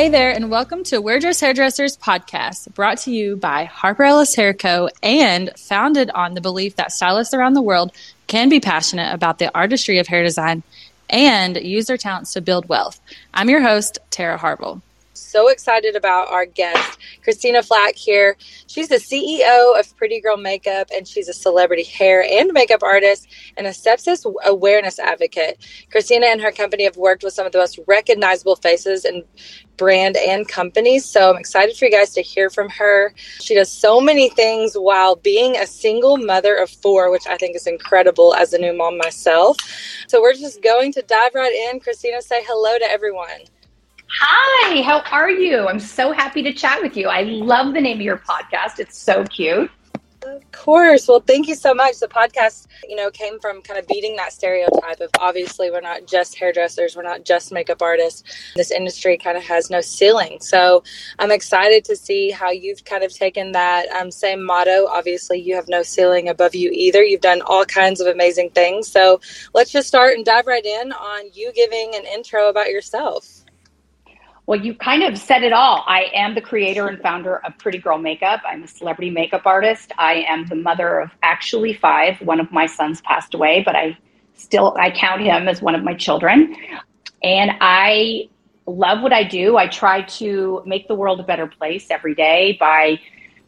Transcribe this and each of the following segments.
Hey there, and welcome to We're Just Hairdressers podcast, brought to you by Harper Ellis Hair Co. and founded on the belief that stylists around the world can be passionate about the artistry of hair design and use their talents to build wealth. I'm your host, Tara Harville so excited about our guest, Christina Flach here. She's the CEO of Pretty Girl Makeup and she's a celebrity hair and makeup artist and a sepsis awareness advocate. Christina and her company have worked with some of the most recognizable faces and brand and companies. So I'm excited for you guys to hear from her. She does so many things while being a single mother of four, which I think is incredible as a new mom myself. So we're just going to dive right in. Christina, say hello to everyone. Hi, how are you? I'm so happy to chat with you. I love the name of your podcast. It's so cute. Of course. Well, thank you so much. The podcast, you know, came from kind of beating that stereotype of obviously we're not just hairdressers, we're not just makeup artists. This industry kind of has no ceiling. So I'm excited to see how you've kind of taken that um, same motto. Obviously, you have no ceiling above you either. You've done all kinds of amazing things. So let's just start and dive right in on you giving an intro about yourself. Well, you kind of said it all. I am the creator and founder of Pretty Girl Makeup. I'm a celebrity makeup artist. I am the mother of actually five. One of my sons passed away, but I still I count him as one of my children. And I love what I do. I try to make the world a better place every day by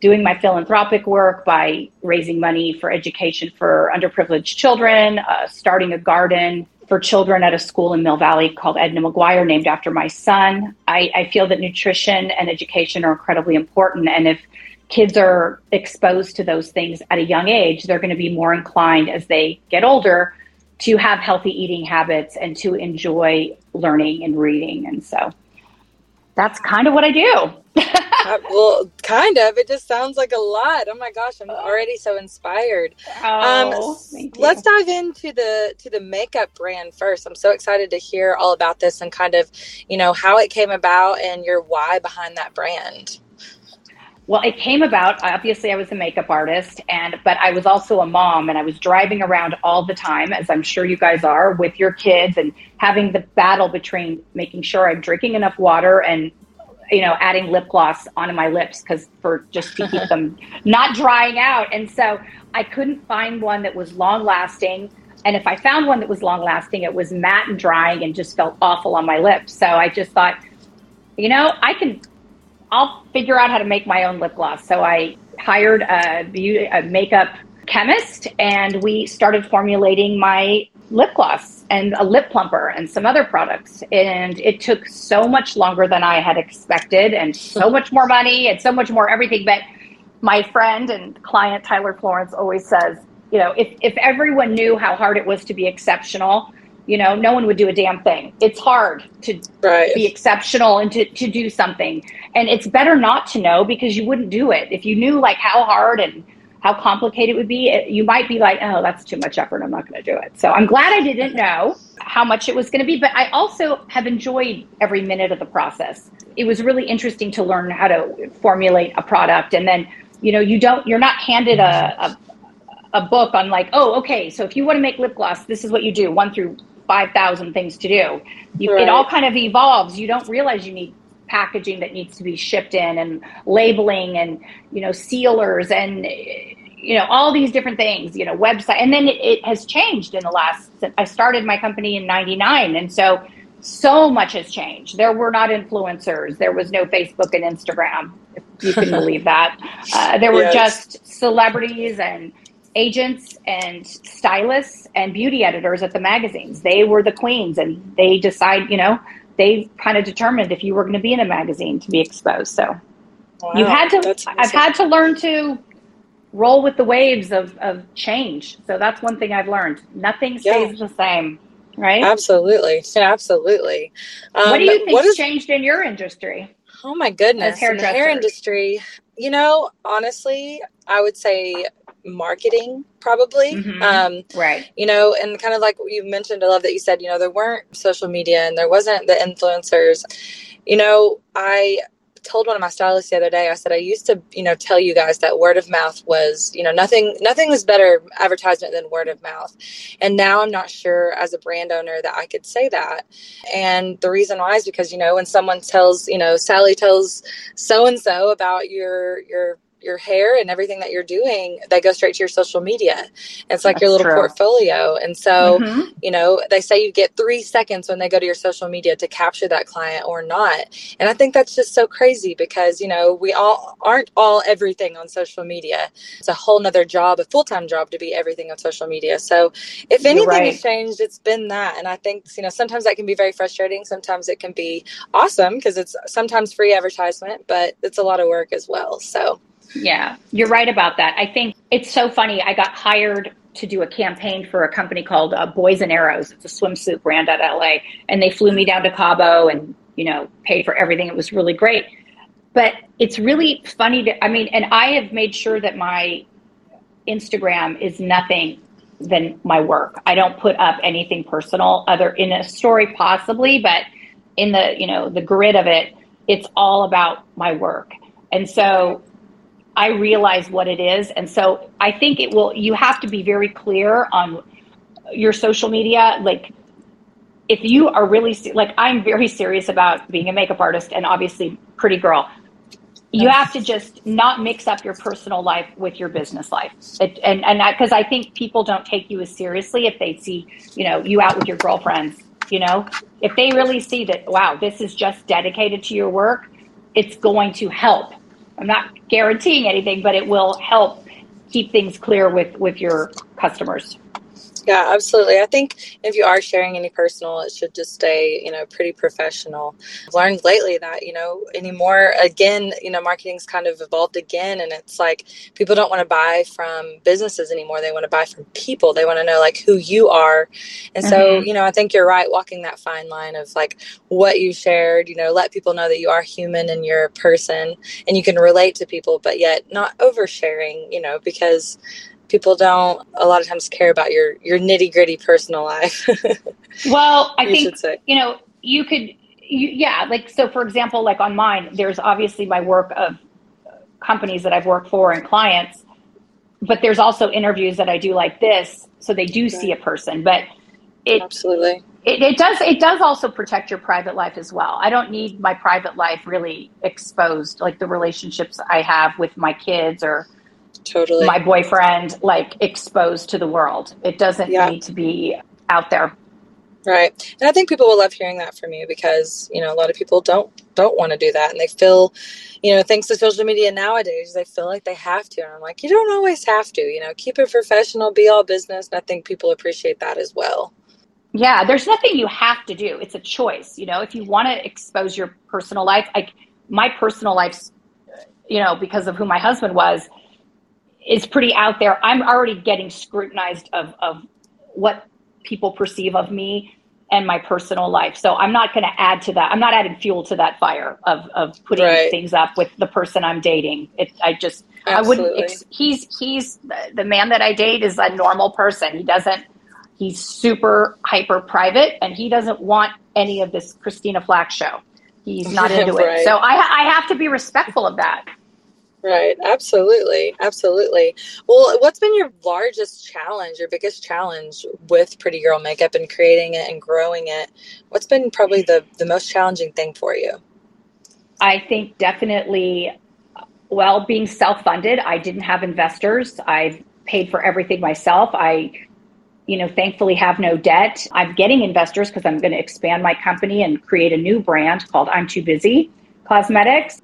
doing my philanthropic work, by raising money for education for underprivileged children, uh, starting a garden, for children at a school in Mill Valley called Edna Maguire, named after my son. I, I feel that nutrition and education are incredibly important. And if kids are exposed to those things at a young age, they're going to be more inclined as they get older to have healthy eating habits and to enjoy learning and reading. And so that's kind of what I do. Uh, well, kind of. It just sounds like a lot. Oh my gosh, I'm already so inspired. Oh, um, let's dive into the to the makeup brand first. I'm so excited to hear all about this and kind of, you know, how it came about and your why behind that brand. Well, it came about. Obviously, I was a makeup artist, and but I was also a mom, and I was driving around all the time, as I'm sure you guys are, with your kids, and having the battle between making sure I'm drinking enough water and you know, adding lip gloss onto my lips because for just to keep them not drying out. And so I couldn't find one that was long lasting. And if I found one that was long lasting, it was matte and drying and just felt awful on my lips. So I just thought, you know, I can, I'll figure out how to make my own lip gloss. So I hired a beauty, a makeup chemist, and we started formulating my lip gloss and a lip plumper and some other products. And it took so much longer than I had expected and so much more money and so much more everything. But my friend and client Tyler Florence always says, you know, if, if everyone knew how hard it was to be exceptional, you know, no one would do a damn thing. It's hard to right. be exceptional and to, to do something. And it's better not to know because you wouldn't do it. If you knew like how hard and how complicated it would be, it, you might be like, oh, that's too much effort. I'm not going to do it. So I'm glad I didn't know how much it was going to be, but I also have enjoyed every minute of the process. It was really interesting to learn how to formulate a product. And then, you know, you don't, you're not handed a, a, a book on like, oh, okay, so if you want to make lip gloss, this is what you do one through 5,000 things to do. You, right. It all kind of evolves. You don't realize you need packaging that needs to be shipped in and labeling and you know sealers and you know all these different things you know website. And then it, it has changed in the last i started my company in 99 and so so much has changed. There were not influencers. There was no facebook and instagram if you can believe that. Uh, there were yes. just celebrities and agents and stylists and beauty editors at the magazines. They were the queens and they decide you know they kind of determined if you were going to be in a magazine to be exposed. So wow, you had to, I've had to learn to roll with the waves of, of change. So that's one thing I've learned. Nothing stays yeah. the same, right? Absolutely. Absolutely. Um, what do you think has changed in your industry? Oh my goodness. In the hair industry, you know, honestly, I would say marketing probably mm-hmm. um, right you know and kind of like you mentioned i love that you said you know there weren't social media and there wasn't the influencers you know i told one of my stylists the other day, I said, I used to, you know, tell you guys that word of mouth was, you know, nothing, nothing was better advertisement than word of mouth. And now I'm not sure as a brand owner that I could say that. And the reason why is because, you know, when someone tells, you know, Sally tells so and so about your, your, your hair and everything that you're doing, they go straight to your social media. It's like That's your little true. portfolio. And so, mm-hmm. you know, they say you get three seconds when they go to your social media to capture that client or not. And I think that's just so crazy because, you know, we all aren't all everything on social media. It's a whole nother job, a full time job to be everything on social media. So if anything right. has changed, it's been that. And I think, you know, sometimes that can be very frustrating. Sometimes it can be awesome because it's sometimes free advertisement, but it's a lot of work as well. So, yeah, you're right about that. I think it's so funny. I got hired to do a campaign for a company called uh, Boys and Arrows. It's a swimsuit brand out of LA, and they flew me down to Cabo and you know paid for everything. It was really great. But it's really funny to. I mean, and I have made sure that my Instagram is nothing than my work. I don't put up anything personal, other in a story possibly, but in the you know the grid of it, it's all about my work. And so I realize what it is. And so I think it will, you have to be very clear on your social media. Like, if you are really, like, I'm very serious about being a makeup artist and obviously pretty girl. You have to just not mix up your personal life with your business life. It, and, and that because I think people don't take you as seriously if they see, you know, you out with your girlfriends, you know, if they really see that, wow, this is just dedicated to your work, it's going to help I'm not guaranteeing anything, but it will help keep things clear with with your customers. Yeah, absolutely. I think if you are sharing any personal, it should just stay, you know, pretty professional. I've learned lately that, you know, anymore, again, you know, marketing's kind of evolved again. And it's like people don't want to buy from businesses anymore. They want to buy from people. They want to know like who you are. And so, mm-hmm. you know, I think you're right, walking that fine line of like what you shared, you know, let people know that you are human and you're a person and you can relate to people, but yet not oversharing, you know, because people don't a lot of times care about your your nitty gritty personal life. well, I think you know you could, you, yeah, like so. For example, like on mine, there's obviously my work of companies that I've worked for and clients, but there's also interviews that I do like this, so they do see a person. But it absolutely. It, it, does it does also protect your private life as well i don't need my private life really exposed like the relationships i have with my kids or totally my boyfriend like exposed to the world. It doesn't yeah. need to be out there. Right. And I think people will love hearing that from you because, you know, a lot of people don't don't want to do that and they feel, you know, thanks to social media nowadays, they feel like they have to. And I'm like, you don't always have to, you know, keep it professional, be all business. And I think people appreciate that as well. Yeah, there's nothing you have to do. It's a choice. You know, if you want to expose your personal life, like my personal life's you know, because of who my husband was, is pretty out there. I'm already getting scrutinized of, of what people perceive of me and my personal life. So I'm not going to add to that. I'm not adding fuel to that fire of, of putting right. things up with the person I'm dating. It, I just, Absolutely. I wouldn't, ex- he's, he's the man that I date is a normal person. He doesn't, he's super hyper private and he doesn't want any of this Christina Flach show. He's not into right. it. So I, I have to be respectful of that. Right. Absolutely. Absolutely. Well, what's been your largest challenge, your biggest challenge with Pretty Girl Makeup and creating it and growing it? What's been probably the, the most challenging thing for you? I think definitely, well, being self funded. I didn't have investors. I've paid for everything myself. I, you know, thankfully have no debt. I'm getting investors because I'm going to expand my company and create a new brand called I'm Too Busy Cosmetics.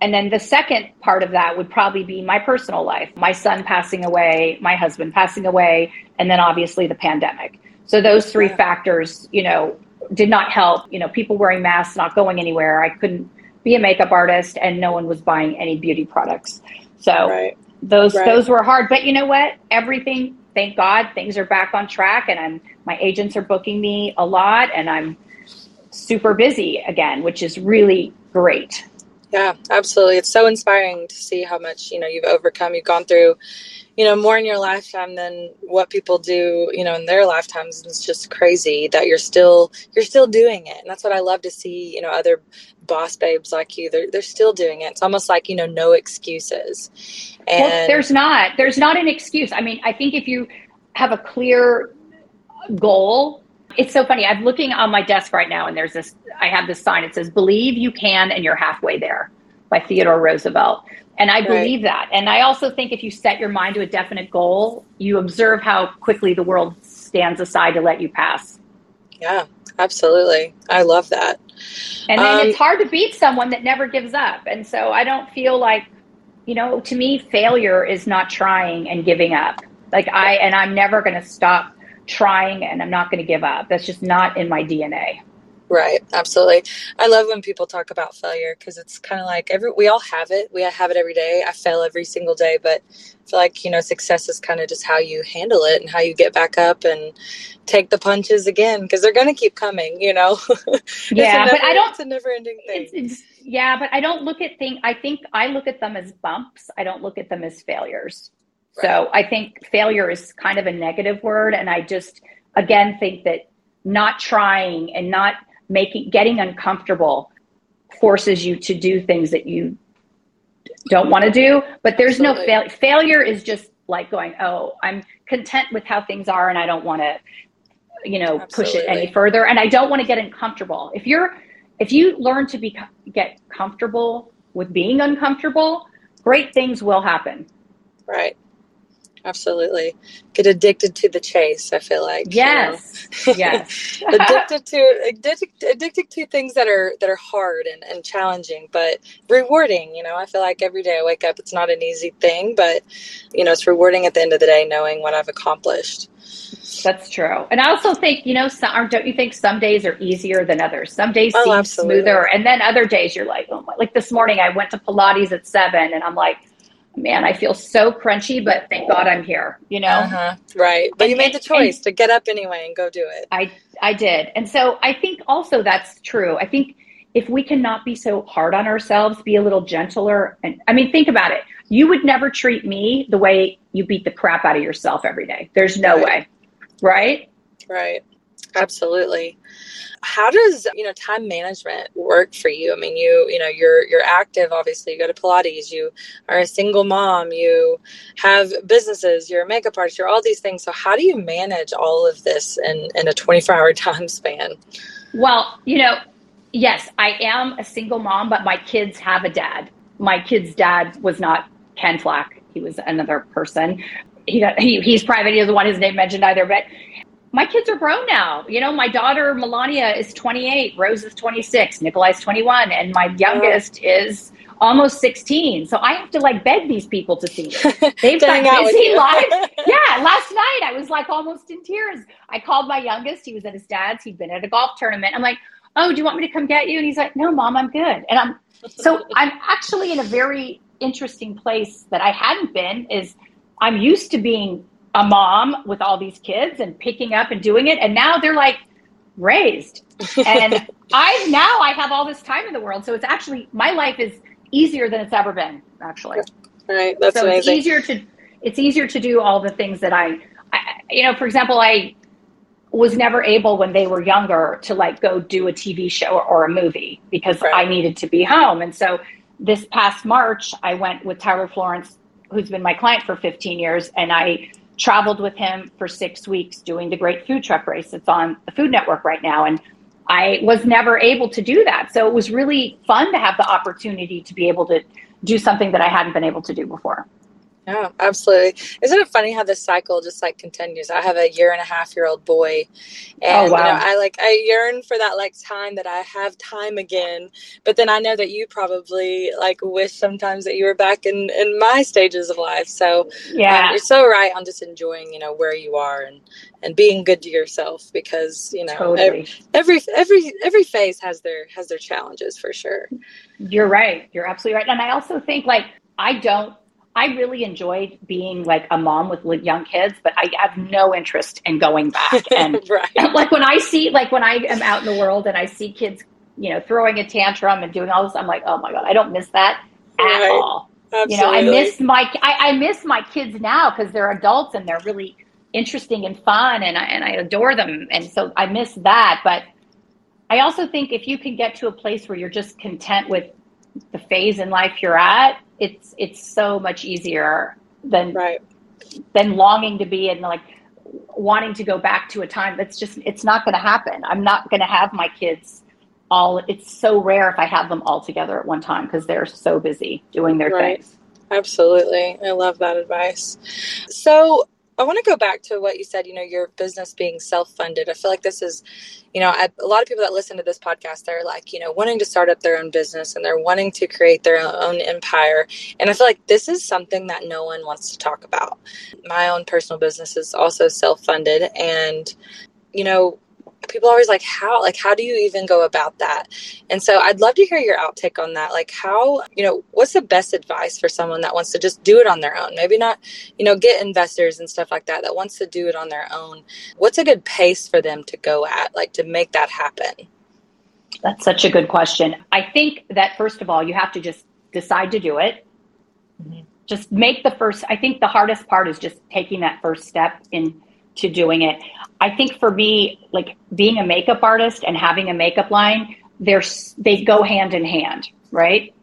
And then the second part of that would probably be my personal life, my son passing away, my husband passing away, and then obviously the pandemic. So those three factors, you know, did not help. You know, people wearing masks, not going anywhere. I couldn't be a makeup artist, and no one was buying any beauty products. So right. those right. those were hard. But you know what? Everything, thank God, things are back on track, and I'm my agents are booking me a lot, and I'm super busy again, which is really great. Yeah, absolutely. It's so inspiring to see how much, you know, you've overcome. You've gone through, you know, more in your lifetime than what people do, you know, in their lifetimes. And it's just crazy that you're still you're still doing it. And that's what I love to see, you know, other boss babes like you. They're they're still doing it. It's almost like, you know, no excuses. And well, there's not. There's not an excuse. I mean, I think if you have a clear goal it's so funny. I'm looking on my desk right now, and there's this. I have this sign. It says "Believe you can, and you're halfway there," by Theodore Roosevelt. And I believe that. And I also think if you set your mind to a definite goal, you observe how quickly the world stands aside to let you pass. Yeah, absolutely. I love that. And then um, it's hard to beat someone that never gives up. And so I don't feel like, you know, to me, failure is not trying and giving up. Like I, and I'm never going to stop trying and I'm not going to give up. That's just not in my DNA. Right, absolutely. I love when people talk about failure because it's kind of like every we all have it. We have it every day. I fail every single day, but I feel like you know success is kind of just how you handle it and how you get back up and take the punches again because they're going to keep coming. You know. yeah, never, but I don't. It's a never-ending thing. It's, it's, yeah, but I don't look at things. I think I look at them as bumps. I don't look at them as failures. So I think failure is kind of a negative word. And I just, again, think that not trying and not making, getting uncomfortable forces you to do things that you don't want to do. But there's Absolutely. no fail- failure is just like going, oh, I'm content with how things are and I don't want to, you know, Absolutely. push it any further. And I don't want to get uncomfortable. If you're, if you learn to be, get comfortable with being uncomfortable, great things will happen. Right absolutely. Get addicted to the chase. I feel like yes, you know? yes. addicted to addicted, addicted to things that are that are hard and, and challenging, but rewarding. You know, I feel like every day I wake up, it's not an easy thing, but you know, it's rewarding at the end of the day, knowing what I've accomplished. That's true. And I also think, you know, some, don't you think some days are easier than others? Some days oh, seem smoother. And then other days you're like, oh my, like this morning I went to Pilates at seven and I'm like, man, I feel so crunchy, but thank God I'm here, you know? Uh-huh. Right. But and, you made the choice to get up anyway and go do it. I, I did. And so I think also that's true. I think if we cannot be so hard on ourselves, be a little gentler. And I mean, think about it. You would never treat me the way you beat the crap out of yourself every day. There's no right. way. Right? Right. Absolutely. How does you know time management work for you? I mean you you know you're you're active obviously you go to pilates you are a single mom you have businesses you're a makeup artist you're all these things. So how do you manage all of this in in a 24 hour time span? Well you know yes i am a single mom but my kids have a dad. My kid's dad was not ken flach. He was another person. He, he he's private. He doesn't want his name mentioned either but my kids are grown now. You know, my daughter Melania is 28, Rose is 26, Nikolai's 21, and my youngest is almost 16. So I have to like beg these people to see me. They've got busy lives. yeah, last night I was like almost in tears. I called my youngest. He was at his dad's. He'd been at a golf tournament. I'm like, oh, do you want me to come get you? And he's like, no, mom, I'm good. And I'm so I'm actually in a very interesting place that I hadn't been. Is I'm used to being a mom with all these kids and picking up and doing it. And now they're like raised. And I now I have all this time in the world. So it's actually my life is easier than it's ever been, actually. Right. That's so amazing. it's easier to it's easier to do all the things that I, I you know, for example, I was never able when they were younger to like go do a TV show or, or a movie because right. I needed to be home. And so this past March, I went with Tyler Florence, who's been my client for 15 years, and I traveled with him for six weeks doing the great food truck race. It's on the Food Network right now. And I was never able to do that. So it was really fun to have the opportunity to be able to do something that I hadn't been able to do before. Yeah, absolutely. Isn't it funny how this cycle just like continues? I have a year and a half year old boy, oh, and oh, wow. you know, I like I yearn for that like time that I have time again. But then I know that you probably like wish sometimes that you were back in in my stages of life. So yeah, um, you're so right on just enjoying you know where you are and and being good to yourself because you know totally. every, every every every phase has their has their challenges for sure. You're right. You're absolutely right. And I also think like I don't I really enjoyed being like a mom with young kids, but I have no interest in going back. And right. like when I see, like when I am out in the world and I see kids you know, throwing a tantrum and doing all this. I'm like, oh my God, I don't miss that at right. all. Absolutely. You know, I miss my I, I miss my kids now because they're adults and they're really interesting and fun and I, and I adore them. And so I miss that. But I also think if you can get to a place where you're just content with the phase in life you're at, it's it's so much easier than right. than longing to be and like wanting to go back to a time that's just it's not going to happen. I'm not going to have my kids all it's so rare if I have them all together at one time because they're so busy doing their right. things. Absolutely. I love that advice. So, I want to go back to what you said, you know, your business being self funded. I feel like this is, you know, I, a lot of people that listen to this podcast, they're like, you know, wanting to start up their own business and they're wanting to create their own empire. And I feel like this is something that no one wants to talk about. My own personal business is also self funded. And, you know, people are always like how like how do you even go about that? And so i'd love to hear your outtake on that. Like how you know what's the best advice for someone that wants to just do it on their own? Maybe not you know get investors and stuff like that that wants to do it on their own. What's a good pace for them to go at like to make that happen? That's such a good question. I think that first of all you have to just decide to do it. Mm-hmm. just make the first i think the hardest part is just taking that first step in to doing it. I think for me, like being a makeup artist and having a makeup line, they're they go hand in hand, right?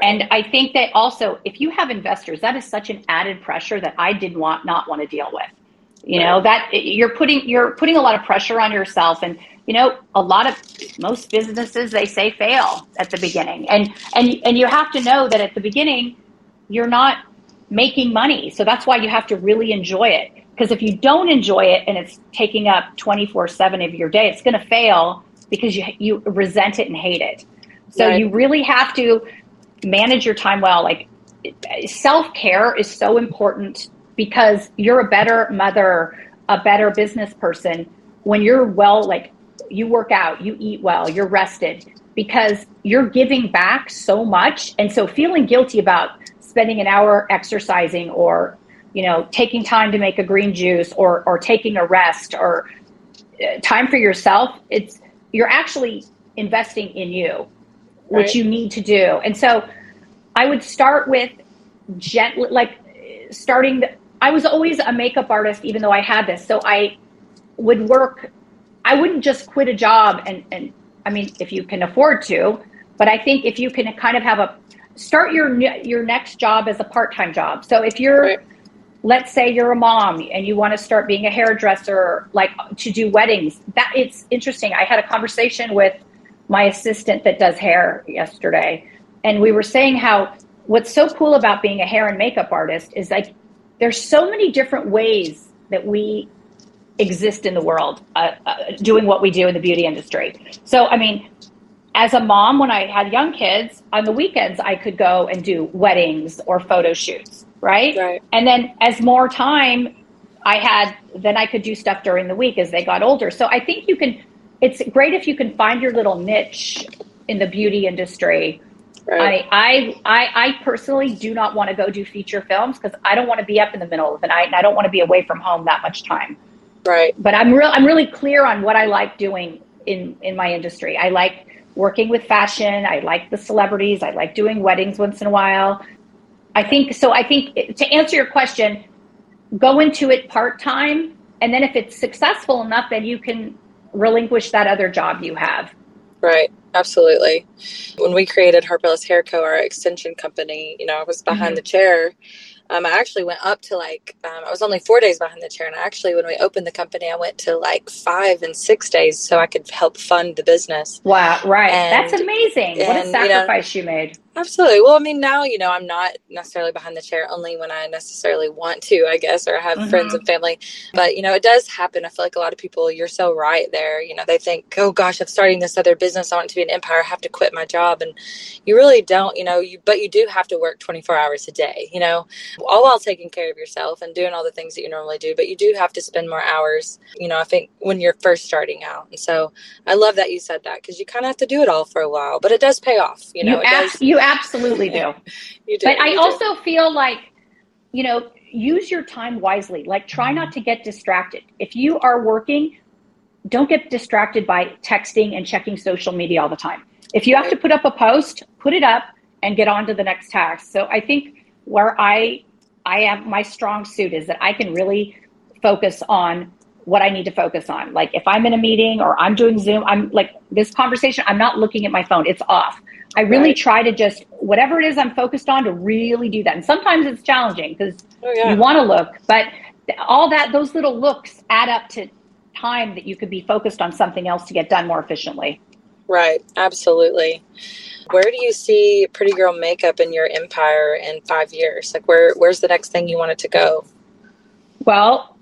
And I think that also, if you have investors, that is such an added pressure that I did want not want to deal with. You know that you're putting you're putting a lot of pressure on yourself, and you know a lot of most businesses they say fail at the beginning, and and and you have to know that at the beginning you're not making money, so that's why you have to really enjoy it. Because if you don't enjoy it and it's taking up 24 7 of your day, it's going to fail because you, you resent it and hate it. So right. you really have to manage your time well. Like self care is so important because you're a better mother, a better business person when you're well, like you work out, you eat well, you're rested because you're giving back so much. And so feeling guilty about spending an hour exercising or you know, taking time to make a green juice or or taking a rest or uh, time for yourself, it's you're actually investing in you, which right. you need to do. And so I would start with gently like starting the, I was always a makeup artist even though I had this. So I would work I wouldn't just quit a job and and I mean if you can afford to, but I think if you can kind of have a start your your next job as a part-time job. So if you're right let's say you're a mom and you want to start being a hairdresser like to do weddings. That it's interesting. I had a conversation with my assistant that does hair yesterday and we were saying how what's so cool about being a hair and makeup artist is like there's so many different ways that we exist in the world uh, uh, doing what we do in the beauty industry. So i mean as a mom when i had young kids on the weekends i could go and do weddings or photo shoots right? Right. And then as more time I had, then I could do stuff during the week as they got older. So I think you can, it's great if you can find your little niche in the beauty industry. Right. I, I, I, I personally do not want to go do feature films because I don't want to be up in the middle of the night and I don't want to be away from home that much time. Right. But I'm real, I'm really clear on what I like doing in, in my industry. I like working with fashion. I like the celebrities. I like doing weddings once in a while. I think so. I think to answer your question, go into it part time, and then if it's successful enough, then you can relinquish that other job you have. Right. Absolutely. When we created Harper Ellis Hair Co., our extension company, you know, I was behind mm-hmm. the chair um, I actually went up to like, um, I was only four days behind the chair. And I actually, when we opened the company, I went to like five and six days so I could help fund the business. Wow. Right. And, That's amazing. And, what a sacrifice you, know, you made. Absolutely. Well, I mean, now, you know, I'm not necessarily behind the chair only when I necessarily want to, I guess, or I have mm-hmm. friends and family. But, you know, it does happen. I feel like a lot of people, you're so right there. You know, they think, oh gosh, I'm starting this other business. I want to be an empire. I have to quit my job. And you really don't, you know, you, but you do have to work 24 hours a day, you know, all while taking care of yourself and doing all the things that you normally do. But you do have to spend more hours, you know, I think when you're first starting out. And so I love that you said that because you kind of have to do it all for a while, but it does pay off, you know, you, ab- does- you absolutely do. do. But I do. also feel like, you know, use your time wisely. Like try not to get distracted. If you are working, don't get distracted by texting and checking social media all the time. If you have to put up a post, put it up and get on to the next task. So I think where I I am my strong suit is that I can really focus on what I need to focus on. Like if I'm in a meeting or I'm doing Zoom, I'm like this conversation, I'm not looking at my phone. It's off. I really right. try to just whatever it is I'm focused on to really do that. And sometimes it's challenging because oh, yeah. you want to look, but all that those little looks add up to time that you could be focused on something else to get done more efficiently. Right, absolutely. Where do you see Pretty Girl Makeup in your empire in five years? Like, where where's the next thing you want it to go? Well,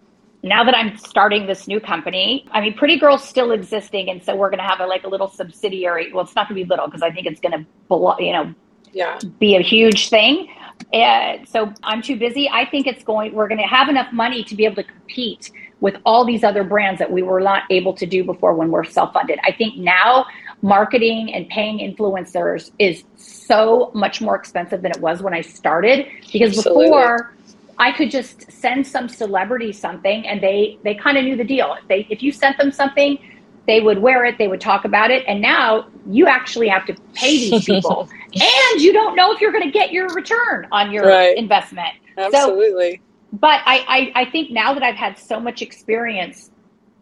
now that I'm starting this new company, I mean, Pretty Girl's still existing, and so we're going to have a, like a little subsidiary. Well, it's not going to be little because I think it's going to, you know, yeah, be a huge thing. And so I'm too busy. I think it's going. We're going to have enough money to be able to compete with all these other brands that we were not able to do before when we're self-funded. I think now marketing and paying influencers is so much more expensive than it was when I started because Absolutely. before I could just send some celebrity something and they they kind of knew the deal. If they if you sent them something, they would wear it, they would talk about it, and now you actually have to pay these people, and you don't know if you're going to get your return on your right. investment. Absolutely. So, but I, I I think now that I've had so much experience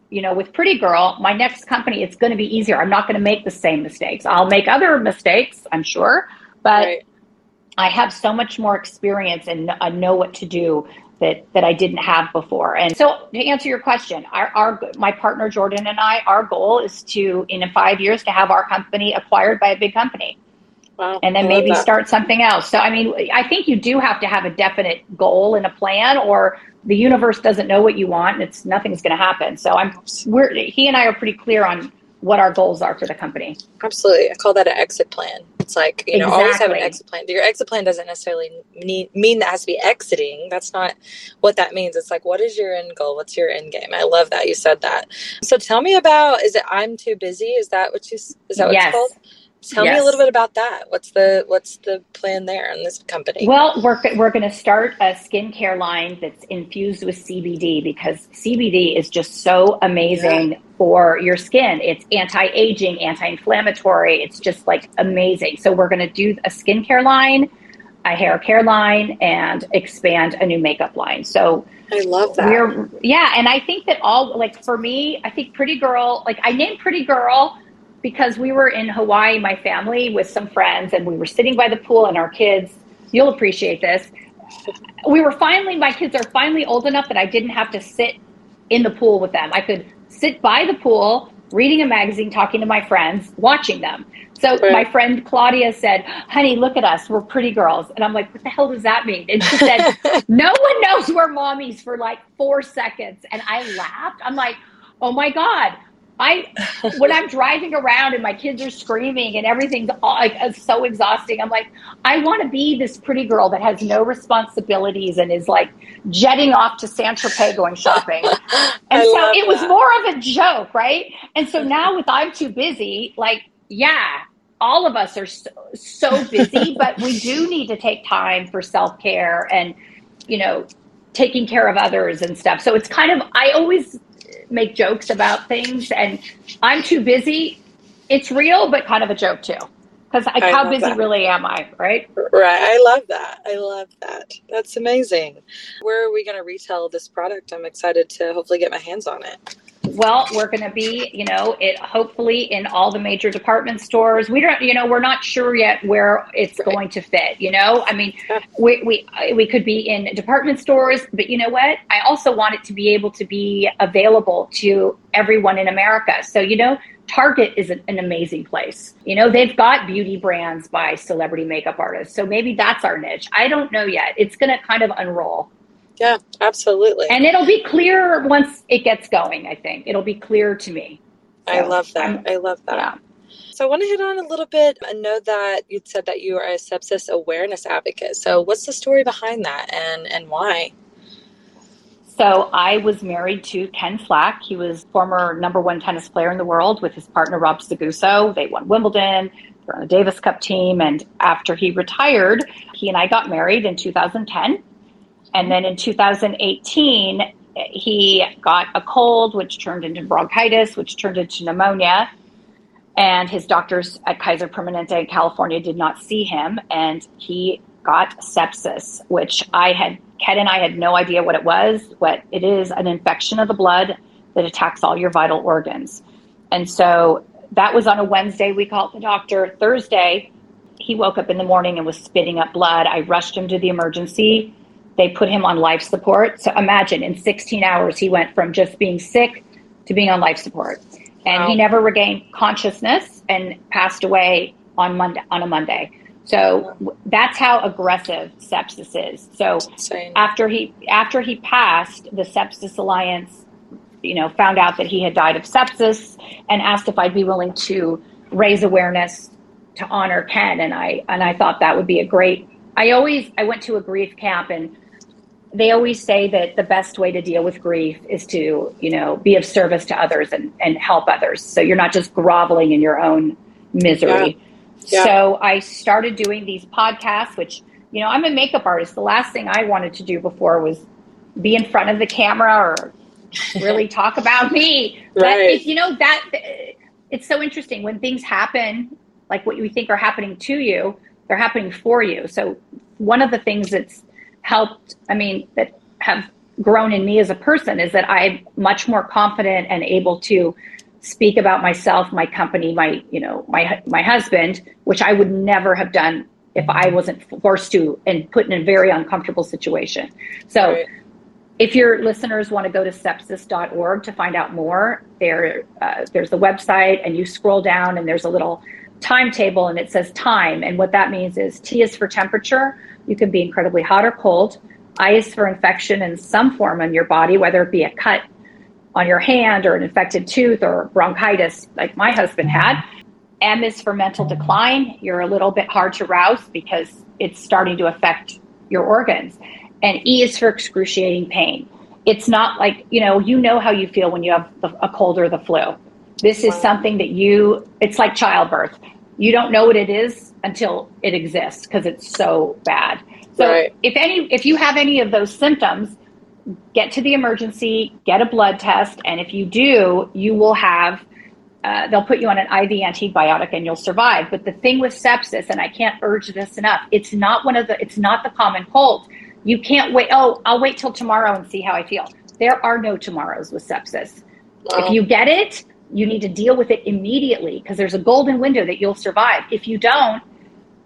you know, with Pretty Girl, my next company, it's going to be easier. I'm not going to make the same mistakes. I'll make other mistakes, I'm sure, but right. I have so much more experience and I know what to do that that I didn't have before. And so, to answer your question, our, our my partner Jordan and I, our goal is to in five years to have our company acquired by a big company. Wow, and then maybe start something else. So, I mean, I think you do have to have a definite goal and a plan, or the universe doesn't know what you want, and it's nothing's going to happen. So, I'm we're he and I are pretty clear on what our goals are for the company. Absolutely, I call that an exit plan. It's like you know, exactly. always have an exit plan. Your exit plan doesn't necessarily mean, mean that has to be exiting. That's not what that means. It's like, what is your end goal? What's your end game? I love that you said that. So, tell me about. Is it I'm too busy? Is that what you? Is that what yes. it's called? Tell yes. me a little bit about that. What's the what's the plan there in this company? Well, we're we're going to start a skincare line that's infused with CBD because CBD is just so amazing yeah. for your skin. It's anti-aging, anti-inflammatory. It's just like amazing. So we're going to do a skincare line, a hair care line, and expand a new makeup line. So I love that. We're yeah, and I think that all like for me, I think Pretty Girl, like I named Pretty Girl because we were in Hawaii, my family, with some friends, and we were sitting by the pool, and our kids, you'll appreciate this. We were finally, my kids are finally old enough that I didn't have to sit in the pool with them. I could sit by the pool, reading a magazine, talking to my friends, watching them. So right. my friend Claudia said, honey, look at us. We're pretty girls. And I'm like, what the hell does that mean? And she said, no one knows we're mommies for like four seconds. And I laughed. I'm like, oh my God, I when I'm driving around and my kids are screaming and everything's all, like uh, so exhausting. I'm like, I want to be this pretty girl that has no responsibilities and is like jetting off to Saint Tropez going shopping. And so it was more of a joke, right? And so now with I'm too busy, like yeah, all of us are so, so busy, but we do need to take time for self care and you know taking care of others and stuff. So it's kind of I always make jokes about things, and I'm too busy. It's real, but kind of a joke too. Because like, how busy that. really am I, right? Right. I love that. I love that. That's amazing. Where are we going to retail this product? I'm excited to hopefully get my hands on it. Well, we're going to be, you know, it hopefully in all the major department stores. We don't, you know, we're not sure yet where it's right. going to fit. You know, I mean, we we we could be in department stores, but you know what? I also want it to be able to be available to everyone in America. So, you know, Target is an, an, amazing place. You know, they've got beauty brands by celebrity makeup artists. So maybe that's our niche. I don't know yet. It's going to kind of unroll. Yeah, absolutely. And it'll be clear once it gets going, I think. It'll be clear to me. So I love that. I'm, i love that. Yeah. So I want to hit on a little bit. I know that you said that you are a sepsis awareness advocate. So what's the story behind that and, and why? So I was married to Ken Flach. He was former number one tennis player in the world with his partner Rob Seguso. They won Wimbledon. They're on the Davis Cup team. And after he retired, he and I got married in 2010. And then in 2018, he got a cold, which turned into bronchitis, which turned into pneumonia. and his doctors at Kaiser Permanente in California did not see him, and he got sepsis, which I had, Ken and I had no idea what it was, what it is an infection of the blood that attacks all your vital organs. And so that was on a Wednesday. We called the doctor. Thursday, he woke up in the morning and was spitting up blood. I rushed him to the emergency. They put him on life support. So imagine in 16 hours, he went from just being sick to being on life support. And wow. he never regained consciousness and passed away on Monday on a Monday. So that's how aggressive sepsis is. So after he after he passed, the Sepsis Alliance, you know, found out that he had died of sepsis and asked if I'd be willing to raise awareness to honor Ken. And I and I thought that would be a great. I always I went to a grief camp and they always say that the best way to deal with grief is to you know be of service to others and and help others. So you're not just groveling in your own misery. Yeah. Yeah. So I started doing these podcasts, which, you know, I'm a makeup artist. The last thing I wanted to do before was be in front of the camera or really talk about me. Right. But if, you know, that it's so interesting when things happen, like what you think are happening to you, they're happening for you. So one of the things that's helped, I mean, that have grown in me as a person is that I'm much more confident and able to speak about myself, my company, my you know my my husband, which I would never have done if I wasn't forced to and put in a very uncomfortable situation. So. Right. If your listeners want to go to sepsis.org to find out more, there uh, there's the website, and you scroll down, and there's a little timetable, and it says time. And what that means is T is for temperature. You can be incredibly hot or cold. I is for infection in some form in your body, whether it be a cut, on your hand or an infected tooth or bronchitis, like my husband had. M is for mental decline. You're a little bit hard to rouse because it's starting to affect your organs. And E is for excruciating pain. It's not like, you know, you know how you feel when you have a cold or the flu. This is something that you, it's like childbirth. You don't know what it is until it exists because it's so bad. So right. if any, if you have any of those symptoms, get to the emergency, get a blood test, and if you do, you will have. Uh, they'll put you on an IV antibiotic and you'll survive. But the thing with sepsis, and I can't urge this enough, it's not one of the. It's not the common cold. You can't wait. Oh, I'll wait till tomorrow and see how I feel. There are no tomorrows with sepsis. If you get it, you need to deal with it immediately because there's a golden window that you'll survive. If you don't,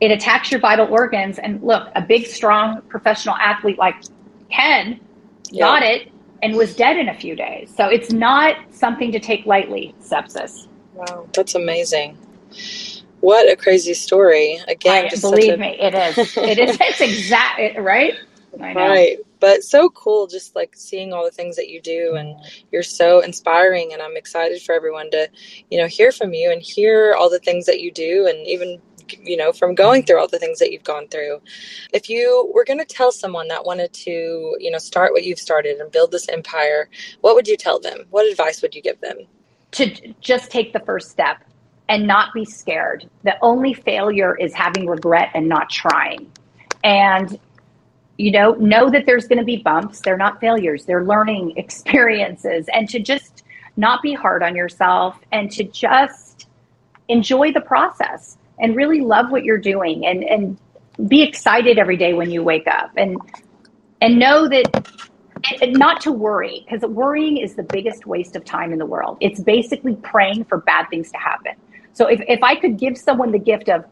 it attacks your vital organs. And look, a big, strong professional athlete like Ken got it, and was dead in a few days. So it's not something to take lightly, sepsis. Wow, that's amazing. What a crazy story. Again, I, believe a... me, it is. It is. It's exact, right? Right. But so cool just like seeing all the things that you do and you're so inspiring and I'm excited for everyone to, you know, hear from you and hear all the things that you do and even you know, from going through all the things that you've gone through. If you were going to tell someone that wanted to, you know, start what you've started and build this empire, what would you tell them? What advice would you give them? To just take the first step and not be scared. The only failure is having regret and not trying. And you know, know that there's going to be bumps. They're not failures, they're learning experiences. And to just not be hard on yourself and to just enjoy the process and really love what you're doing and, and be excited every day when you wake up and and know that and not to worry because worrying is the biggest waste of time in the world it's basically praying for bad things to happen so if, if i could give someone the gift of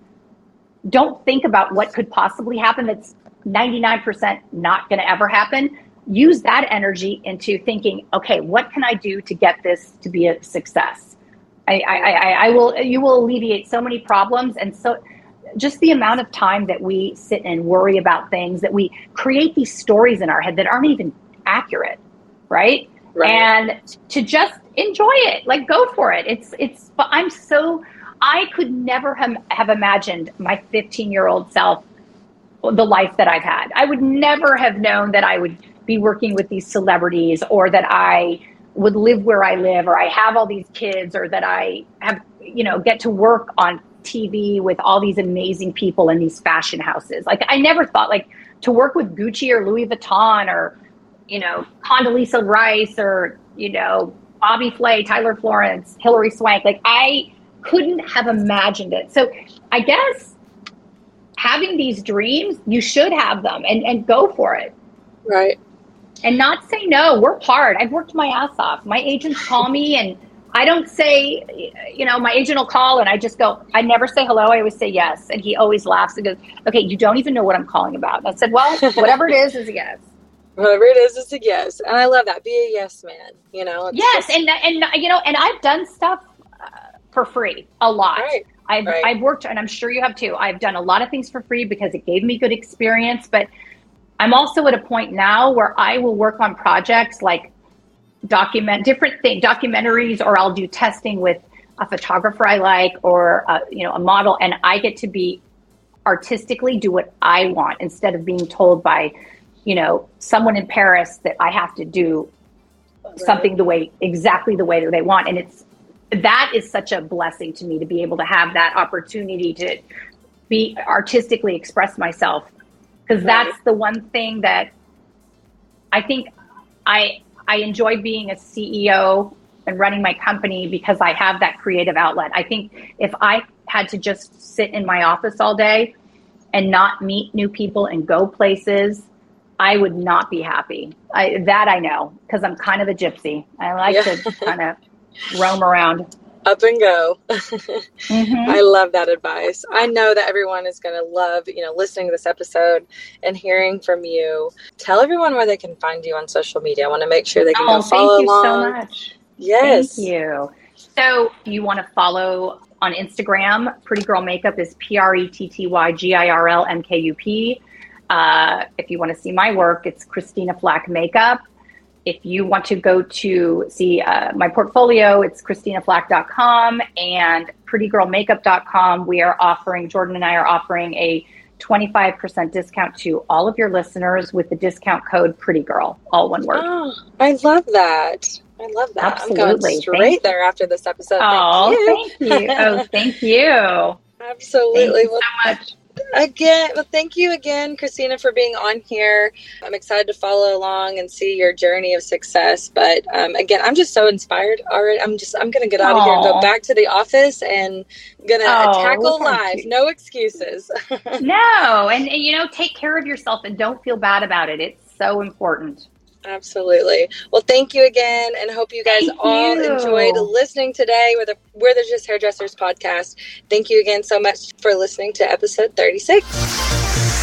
don't think about what could possibly happen that's 99% not going to ever happen use that energy into thinking okay what can i do to get this to be a success I, I, I will, you will alleviate so many problems. And so just the amount of time that we sit and worry about things that we create these stories in our head that aren't even accurate. Right. Right. And to just enjoy it, like go for it. It's, it's, but I'm so, I could never have, have imagined my 15 year old self, the life that I've had. I would never have known that I would be working with these celebrities or that I would live where I live, or I have all these kids, or that I have, you know, get to work on TV with all these amazing people in these fashion houses. Like I never thought like to work with Gucci or Louis Vuitton or, you know, Condoleezza Rice or, you know, Bobby Flay, Tyler Florence, Hilary Swank. Like I couldn't have imagined it. So I guess having these dreams, you should have them and, and go for it. Right. And not say no. Work hard. I've worked my ass off. My agents call me and I don't say, you know, my agent will call and I just go, I never say hello. I always say yes. And he always laughs and goes, okay, you don't even know what I'm calling about. And I said, well, whatever it is, is a yes. Whatever it is, is a yes. And I love that. Be a yes man, you know? Yes. Just... And, and, you know, and I've done stuff uh, for free a lot. Right. I've, right. I've worked, and I'm sure you have too. I've done a lot of things for free because it gave me good experience. But I'm also at a point now where I will work on projects like document different things, documentaries, or I'll do testing with a photographer I like or a, you know a model, and I get to be artistically do what I want instead of being told by you know someone in Paris that I have to do right. something the way exactly the way that they want, and it's that is such a blessing to me to be able to have that opportunity to be artistically express myself because right. that's the one thing that I think I I enjoy being a CEO and running my company because I have that creative outlet. I think if I had to just sit in my office all day and not meet new people and go places, I would not be happy. I, that I know because I'm kind of a gypsy. I like yeah. to kind of roam around up and go. mm-hmm. I love that advice. I know that everyone is going to love, you know, listening to this episode and hearing from you. Tell everyone where they can find you on social media. I want to make sure they can oh, go follow thank you so much. Yes. Thank you. So, you want to follow on Instagram, Pretty Girl Makeup is P R E T T Y G I R L M K U P. Uh, if you want to see my work, it's Christina Flach Makeup. If you want to go to see uh, my portfolio, it's christinaflach.com and prettygirlmakeup.com. We are offering, Jordan and I are offering a 25% discount to all of your listeners with the discount code Pretty Girl, all one word. Oh, I love that. I love that. Absolutely. I'm going straight thank there after this episode. Oh, thank you. Thank you. oh, thank you. Absolutely. Thank you so much. Again, well, thank you again, Christina, for being on here. I'm excited to follow along and see your journey of success. But um, again, I'm just so inspired already. I'm just, I'm going to get out Aww. of here and go back to the office and going to oh, tackle life. No excuses. no. And, and, you know, take care of yourself and don't feel bad about it. It's so important. Absolutely. Well, thank you again, and hope you guys thank all you. enjoyed listening today with the We're the Just Hairdressers podcast. Thank you again so much for listening to episode 36.